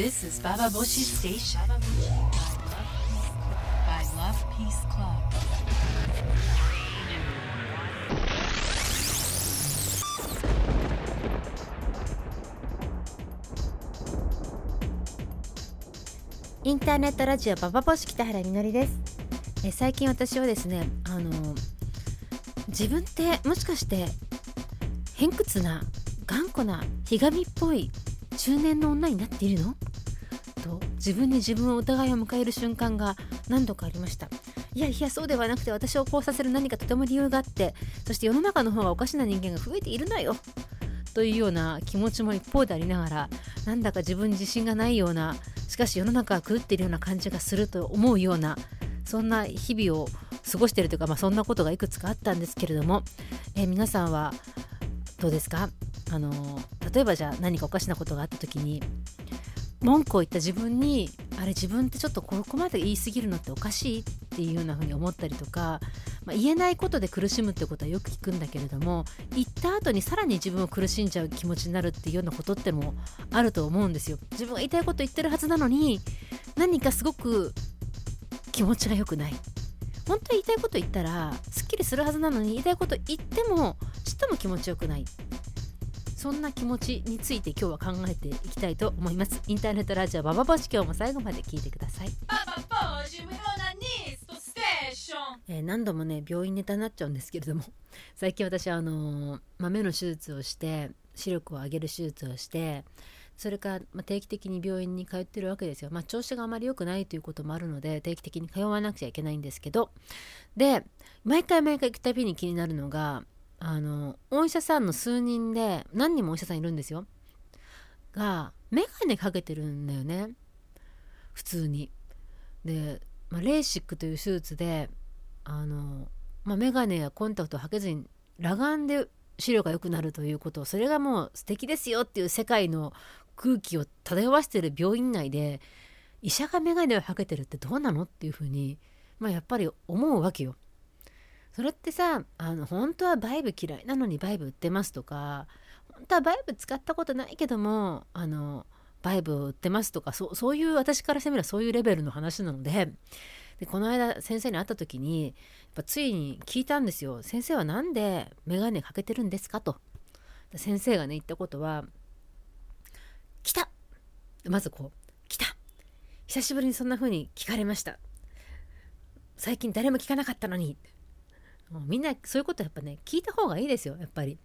This is Baba Boshi Station by Love Peace Club. インターネットラジオババボシ北原みのりですえ最近私はですねあの自分ってもしかして偏屈な頑固なひがみっぽい中年の女になっているの？自分に自分を疑いを迎える瞬間が何度かありました。いやいやそうではなくて私をこうさせる何かとても理由があってそして世の中の方がおかしな人間が増えているのよ。というような気持ちも一方でありながらなんだか自分に自信がないようなしかし世の中が狂っているような感じがすると思うようなそんな日々を過ごしているというか、まあ、そんなことがいくつかあったんですけれども、えー皆さんはどうですか？あの例えばじゃあ何かおかしなことがあった時に文句を言った自分にあれ自分ってちょっとここまで言い過ぎるのっておかしいっていうような風に思ったりとか、まあ、言えないことで苦しむってことはよく聞くんだけれども言った後にさらに自分を苦しんじゃう気持ちになるっていうようなことってもあると思うんですよ。自分が言いたいこと言ってるはずなのに何かすごく気持ちが良くない。本当に言いたいこと言ったらすっきりするはずなのに言いたいこと言ってもちっとも気持ちよくないそんな気持ちについて今日は考えていきたいと思いますインターネットラジオババボシ今日も最後まで聞いてください、Baba Boshi Onanisto Station えー何度もね病院ネタになっちゃうんですけれども最近私はあのーまあ目の手術をして視力を上げる手術をしてそれから、ま定期的に病院に通ってるわけですよ。まあ、調子があまり良くないということもあるので定期的に通わなくちゃいけないんですけどで毎回毎回行くたびに気になるのがあのお医者さんの数人で何人もお医者さんいるんですよが眼鏡かけてるんだよね普通に。で、まあ、レーシックという手術であの、まあ、眼鏡やコンタクトをかけずに裸眼で視力が良くなるということそれがもう素敵ですよっていう世界の空気を漂わせてる病院内で医者が眼鏡をかけてるってどうなのっていうふうに、まあ、やっぱり思うわけよ。それってさあの本当はバイブ嫌いなのにバイブ売ってますとか本当はバイブ使ったことないけどもあのバイブ売ってますとかそうそういう私からしてみればそういうレベルの話なのででこの間先生に会った時にやっぱついに聞いたんですよ先生は何で眼鏡かけてるんですかと先生がね言ったことは「来た!」まずこう「来た!」久しぶりにそんな風に聞かれました最近誰も聞かなかったのにもうみんなそういうことやっぱね聞いた方がいいですよやっぱり。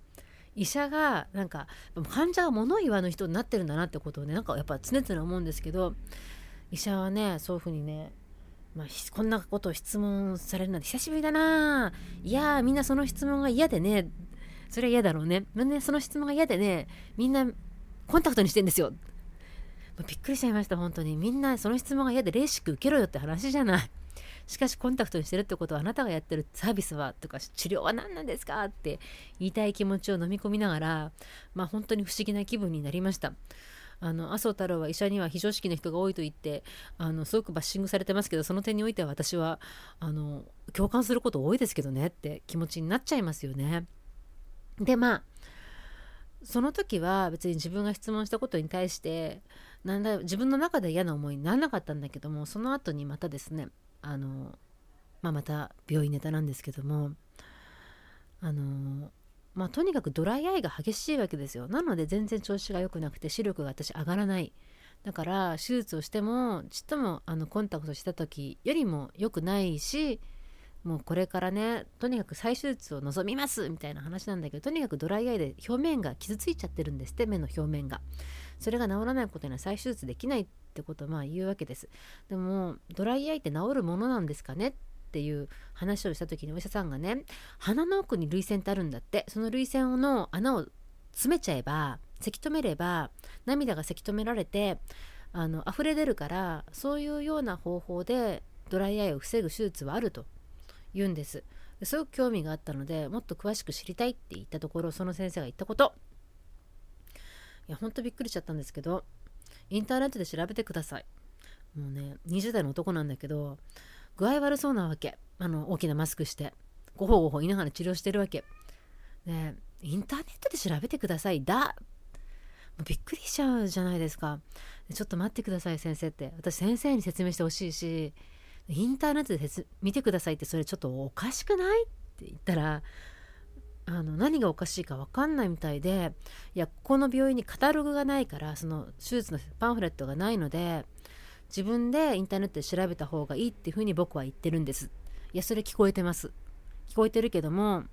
医者がなんか患者は物言わぬ人になってるんだなってことをねなんかやっぱ常々思うんですけど医者はねそういうふうにね、まあ、こんなことを質問されるなんて久しぶりだな。いやみんなその質問が嫌でね。それは嫌だろうね。みんなその質問が嫌でね。みんなコンタクトにしてんですよ。びっくりしちゃいました本当に。みんなその質問が嫌でレーシック受けろよって話じゃない。しかしコンタクトにしてるってことはあなたがやってるサービスはとか治療は何なんですか？って言いたい気持ちを飲み込みながらまあ本当に不思議な気分になりましたあの麻生太郎は医者には非常識な人が多いと言ってあのすごくバッシングされてますけどその点においては私はあの共感すること多いですけどねって気持ちになっちゃいますよね。でまあその時は別に自分が質問したことに対してなんだ自分の中で嫌な思いにならなかったんだけどもその後にまたですねあの、まあ、また病院ネタなんですけどもあのまあとにかくドライアイが激しいわけですよ。なので全然調子が良くなくて視力が私上がらない。だから手術をしてもちっともあのコンタクトした時よりも良くないしもうこれからねとにかく再手術を望みますみたいな話なんだけどとにかくドライアイで表面が傷ついちゃってるんですって目の表面が。それが治らないことには再手術できないってことをまあ言うわけです。でもドライアイって治るものなんですかねっていう話をした時にお医者さんがね鼻の奥に涙腺ってあるんだって。その涙腺の穴を詰めちゃえばせき止めれば涙がせき止められてあの溢れ出るからそういうような方法でドライアイを防ぐ手術はあると。言うんです。すごく興味があったのでもっと詳しく知りたいって言ったところその先生が言ったこと。いやほんとびっくりしちゃったんですけどインターネットで調べてください。もうね20代の男なんだけど具合悪そうなわけ。あの大きなマスクしてごほごほ言いながら治療してるわけ。でインターネットで調べてください。だ。びっくりしちゃうじゃないですか。ちょっと待ってください先生って。私先生に説明してほしいしインターネットで見てくださいってそれちょっとおかしくない？って言ったらあの何がおかしいか分かんないみたいでいやここの病院にカタログがないからその手術のパンフレットがないので自分でインターネットで調べた方がいいっていうふうに僕は言ってるんです。いやそれ聞こえてます。聞こえてるけども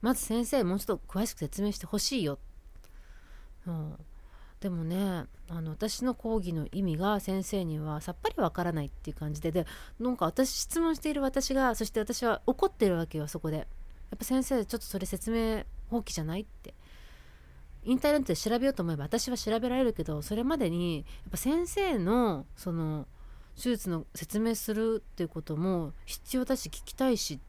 まず先生もうちょっと詳しく説明してほしいよ、うん、でもねあの私の講義の意味が先生にはさっぱりわからないっていう感じででなんか私質問している私がそして私は怒ってるわけよそこでやっぱ先生ちょっとそれ説明放棄じゃないってインターネットで調べようと思えば私は調べられるけどそれまでにやっぱ先生のその手術の説明するっていうことも必要だし聞きたいし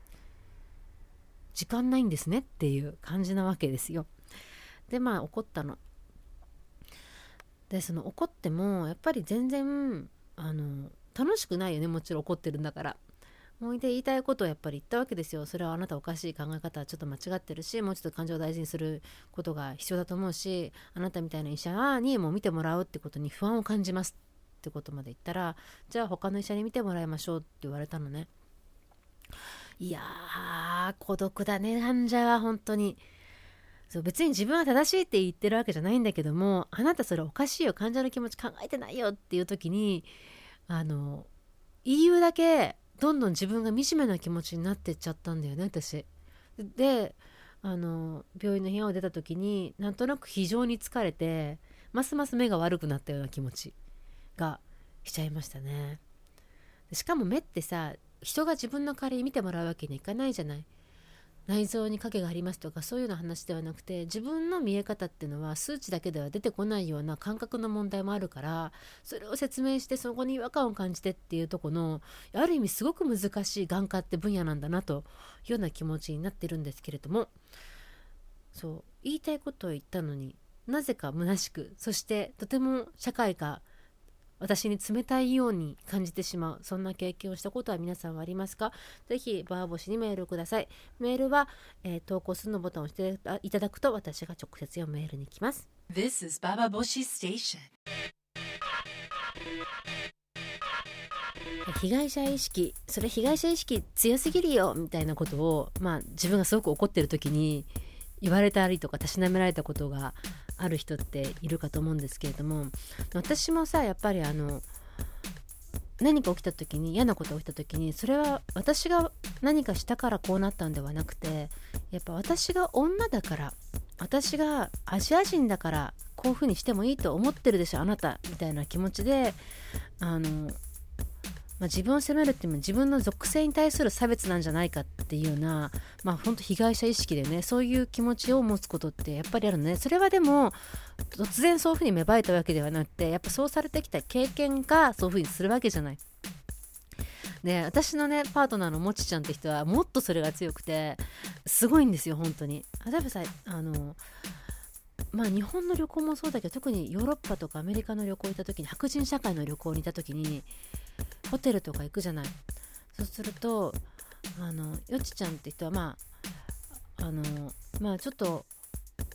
時間ないんですねっていう感じなわけですよ。でまあ怒ったの。でその怒ってもやっぱり全然あの楽しくないよねもちろん怒ってるんだから。もうで言いたいことをやっぱり言ったわけですよ。それはあなたおかしい考え方はちょっと間違ってるしもうちょっと感情を大事にすることが必要だと思うしあなたみたいな医者にも見てもらうってことに不安を感じますってことまで言ったらじゃあ他の医者に見てもらいましょうって言われたのね。いやー孤独だね患者は本当に。そう別に自分は正しいって言ってるわけじゃないんだけどもあなたそれおかしいよ患者の気持ち考えてないよっていう時にあの言うだけどんどん自分が惨めな気持ちになってっちゃったんだよね私。であの病院の部屋を出た時になんとなく非常に疲れてますます目が悪くなったような気持ちがしちゃいましたね。しかも目ってさ人が自分の代わりに見てもらうわけにいかないじゃない。内臓に影がありますとかそういうような話ではなくて自分の見え方っていうのは数値だけでは出てこないような感覚の問題もあるからそれを説明してそこに違和感を感じてっていうとこのある意味すごく難しい眼科って分野なんだなというような気持ちになってるんですけれどもそう言いたいことを言ったのになぜか虚しくそしてとても社会が私に冷たいように感じてしまうそんな経験をしたことは皆さんはありますか？ぜひバーボシにメールをください。メールは、えー、投稿するのボタンを押していただくと私が直接読むメールに来ます。This is Baba Boshi Station. 被害者意識それ被害者意識強すぎるよみたいなことをまあ自分がすごく怒ってる時に言われたりとかたしなめられたことがある人っているかと思うんですけれども私もさやっぱりあの何か起きた時に嫌なことが起きた時にそれは私が何かしたからこうなったんではなくてやっぱ私が女だから私がアジア人だからこういうふうにしてもいいと思ってるでしょあなたみたいな気持ちであのまあ、自分を責めるっていうのは自分の属性に対する差別なんじゃないかっていうような、まあ、本当被害者意識でねそういう気持ちを持つことってやっぱりあるのねそれはでも突然そういうふうに芽生えたわけではなくてやっぱそうされてきた経験がそういうふうにするわけじゃない。で私のねパートナーのもちちゃんって人はもっとそれが強くてすごいんですよ本当に例えばさあのまあ日本の旅行もそうだけど特にヨーロッパとかアメリカの旅行行った時に白人社会の旅行に行った時にホテルとか行くじゃない。そうするとあのよちちゃんって人はまああのまあちょっと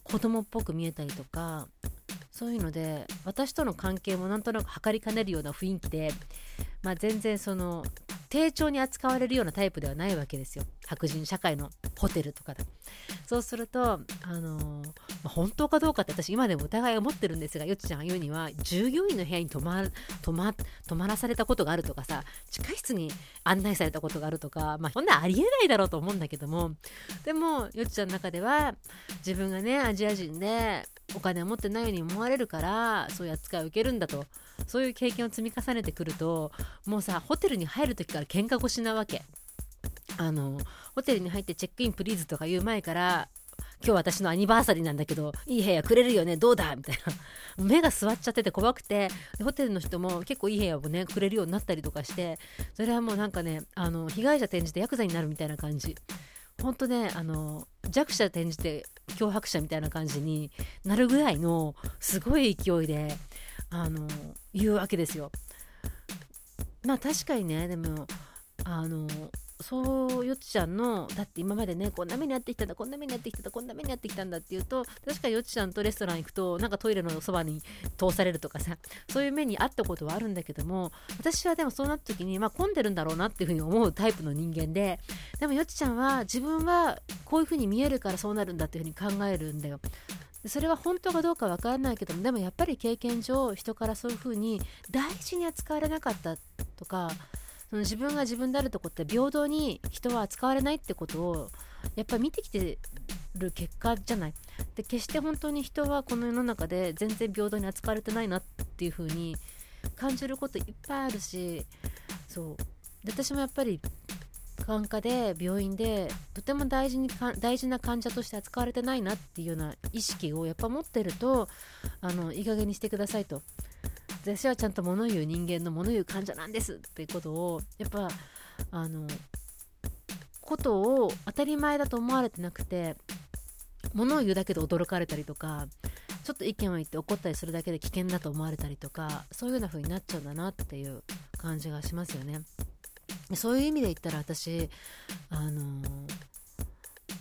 子供っぽく見えたりとかそういうので私との関係もなんとなく測りかねるような雰囲気で、まあ、全然その丁重に扱われるようなタイプではないわけですよ。白人社会のホテルとかで。そうするとあのー、まあ、本当かどうかって私今でも疑いを持ってるんですがよちちゃんが言うには従業員の部屋に泊ま泊ま泊まらされたことがあるとかさ地下室に案内されたことがあるとかまあそんなありえないだろうと思うんだけども。でもよちちゃんの中では自分がねアジア人でお金を持ってないように思われるからそういう扱いを受けるんだと。そういう経験を積み重ねてくるともうさホテルに入る時から喧嘩腰なわけ。あのホテルに入ってチェックインプリーズとか言う前から今日私のアニバーサリーなんだけどいい部屋くれるよねどうだ？みたいな。目が座っちゃってて怖くてホテルの人も結構いい部屋をねくれるようになったりとかしてそれはもうなんかねあの被害者転じてヤクザになるみたいな感じ。本当ねあの弱者転じて脅迫者みたいな感じになるぐらいのすごい勢いであの言うわけですよ。まあ確かにねでもあのそうよっちゃんのだって今までねこんな目にやってきたんだこんな目にやってきたんだこんな目にやってきたんだっていうと確かよっちゃんとレストラン行くとなんかトイレのそばに通されるとかさそういう目にあったことはあるんだけども私はでもそうなった時にまあ混んでるんだろうなっていうふうに思うタイプの人間ででもよっちゃんは自分はこういうふうに見えるからそうなるんだっていうふうに考えるんだよ。それは本当かどうかわからないけどもでもやっぱり経験上人からそういうふうに大事に扱われなかったとかその自分が自分であるとこって平等に人は扱われないってことをやっぱり見てきてる結果じゃない？で決して本当に人はこの世の中で全然平等に扱われてないなっていう風に感じることいっぱいあるしそう。で私もやっぱり眼科で病院でとても大事に大事な患者として扱われてないなっていうような意識をやっぱ持ってるとあのいい加減にしてくださいと。私はちゃんと物言う人間の物言う患者なんですっていうことをやっぱあのことを当たり前だと思われてなくて物を言うだけで驚かれたりとかちょっと意見を言って怒ったりするだけで危険だと思われたりとかそういうような風になっちゃうんだなっていう感じがしますよね。そういう意味で言ったら私あの、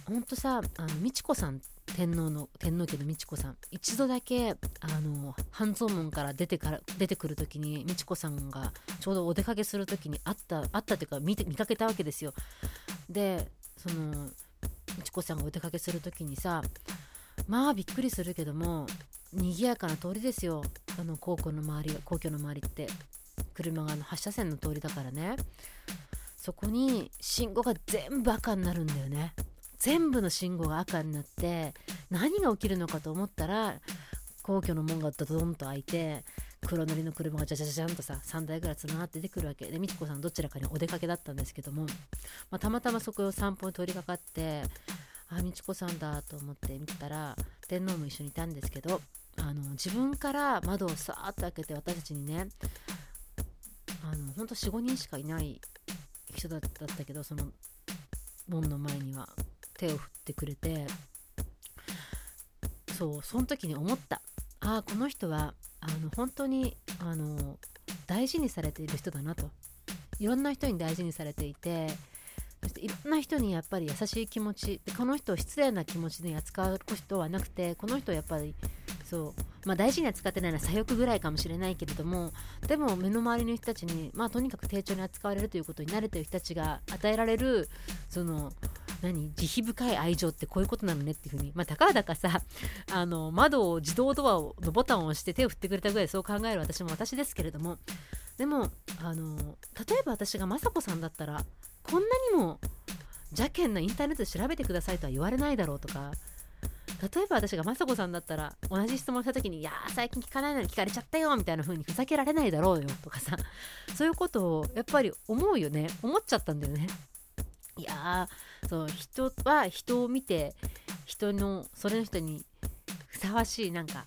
ほんとさあの美智子さん天皇の天皇家の美智子さん。一度だけあの半蔵門から出てから出てくる時に美智子さんがちょうどお出かけする時に会った会ったっていうか見て見かけたわけですよ。でその美智子さんがお出かけする時にさまあびっくりするけども賑やかな通りですよ。あの皇居の周り皇居の周りって。車があの8車線の通りだからね。そこに信号が全部赤になるんだよね。全部の信号が赤になって何が起きるのかと思ったら皇居の門がドドンと開いて黒塗りの車がじゃじゃじゃんとさ3台ぐらいつながって出てくるわけ。で美智子さんどちらかにお出かけだったんですけども、まあ、たまたまそこを散歩に通りかかってあ美智子さんだと思って見たら天皇も一緒にいたんですけどあの自分から窓をさーっと開けて私たちにねあのほんと45人しかいない人だったけどその門の前には。手を振ってくれてそうその時に思った。ああこの人はあの本当にあの大事にされている人だなと。いろんな人に大事にされていてそしていろんな人にやっぱり優しい気持ちでこの人を失礼な気持ちで扱う人はなくてこの人はやっぱりそう。まあ、大事に扱ってないのは左翼ぐらいかもしれないけれどもでも目の周りの人たちに、まあ、とにかく丁重に扱われるということに慣れてる人たちが与えられるその何慈悲深い愛情ってこういうことなのねっていうふうに、まあ、たかだかさ あの窓を自動ドアのボタンを押して手を振ってくれたぐらいそう考える私も私ですけれども。でもあの例えば私が雅子さんだったらこんなにも邪険なインターネットで調べてくださいとは言われないだろうとか例えば私が雅子さんだったら同じ質問した時に「いやー最近聞かないのに聞かれちゃったよ」みたいな風にふざけられないだろうよとかさ。そういうことをやっぱり思うよね。思っちゃったんだよね。いやーそう人は人を見て人のそれの人にふさわしいなんか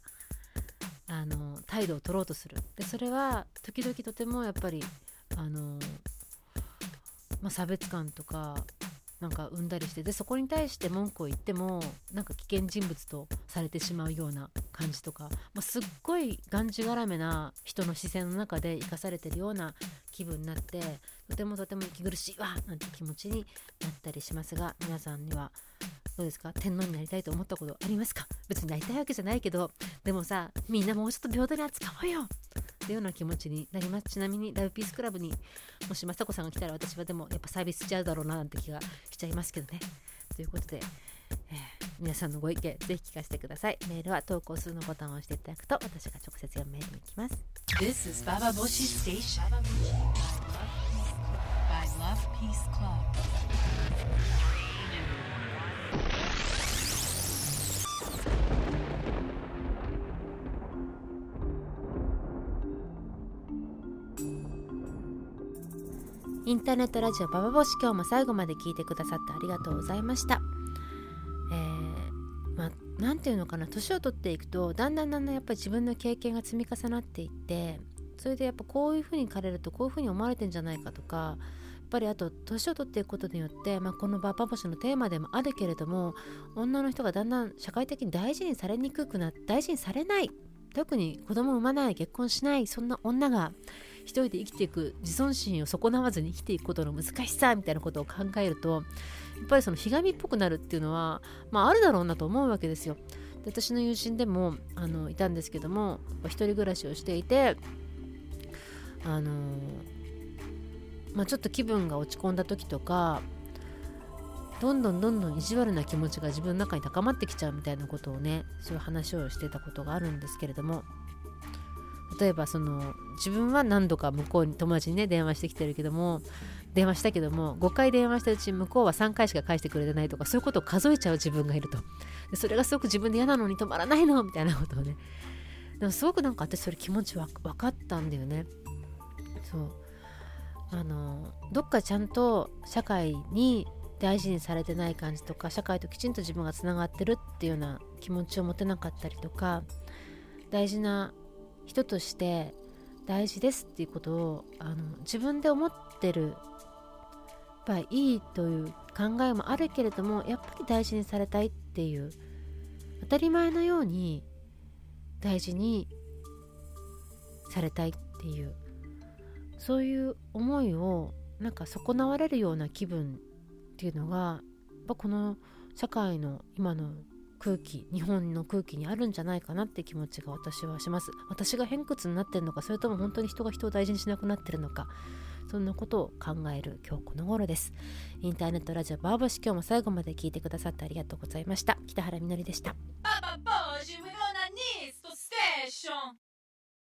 あの態度を取ろうとする。でそれは時々とてもやっぱりあの、まあ、差別感とかなんか生んだりしてでそこに対して文句を言ってもなんか危険人物とされてしまうような感じとか、まあ、すっごいがんじがらめな人の視線の中で生かされてるような気分になってとてもとても息苦しいわなんて気持ちになったりしますが皆さんにはどうですか？天皇になりたいと思ったことありますか？別になりたいわけじゃないけどでもさみんなもうちょっと平等に扱おうよ。っていうような気持ちになります。ちなみにラブピースクラブにもし雅子さんが来たら私はでもやっぱサービスしちゃうだろうななんて気がしちゃいますけどね。ということで、えー、皆さんのご意見ぜひ聞かせてください。メールは投稿するのボタンを押していただくと私が直接読むメールに行きます。This is Baba Boshi Station. By Love Peace Club. インターネットラジオババボシ今日も最後まで聞いてくださってありがとうございました。えー、まあ、なんていうのかな、年を取っていくと、だんだんだんだんやっぱり自分の経験が積み重なっていって、それでやっぱこういうふうに枯れるとこういうふうに思われてんじゃないかとか、やっぱりあと年を取っていくことによって、まあ、このババボシのテーマでもあるけれども女の人がだんだん社会的に大事にされにくくなって大事にされない特に子供を産まない結婚しないそんな女が一人で生きていく自尊心を損なわずに生きていくことの難しさみたいなことを考えるとやっぱりそのひがみっぽくなるっていうのは、まあ、あるだろうなと思うわけですよ。で私の友人でもあのいたんですけども一人暮らしをしていてあのまあ、ちょっと気分が落ち込んだ時とかどんどんどんどん意地悪な気持ちが自分の中に高まってきちゃうみたいなことをねそういう話をしてたことがあるんですけれども例えばその自分は何度か向こうに友達にね電話してきてるけども電話したけども5回電話したうち向こうは3回しか返してくれてないとかそういうことを数えちゃう自分がいると。でそれがすごく自分で嫌なのに止まらないのみたいなことをね。でもすごくなんか私それ気持ち分かったんだよね。そう。あのどっかちゃんと社会に大事にされてない感じとか社会ときちんと自分がつながってるっていうような気持ちを持てなかったりとか大事な人として大事ですっていうことをあの自分で思ってるばいいという考えもあるけれどもやっぱり大事にされたいっていう当たり前のように大事にされたいっていうそういう思いをなんか損なわれるような気分っていうのがやっぱこの社会の今の空気日本の空気にあるんじゃないかなって気持ちが私はします。私が偏屈になってるのかそれとも本当に人が人を大事にしなくなってるのかそんなことを考える今日この頃です。インターネットラジオバーボシ今日も最後まで聞いてくださってありがとうございました。北原みのりでした。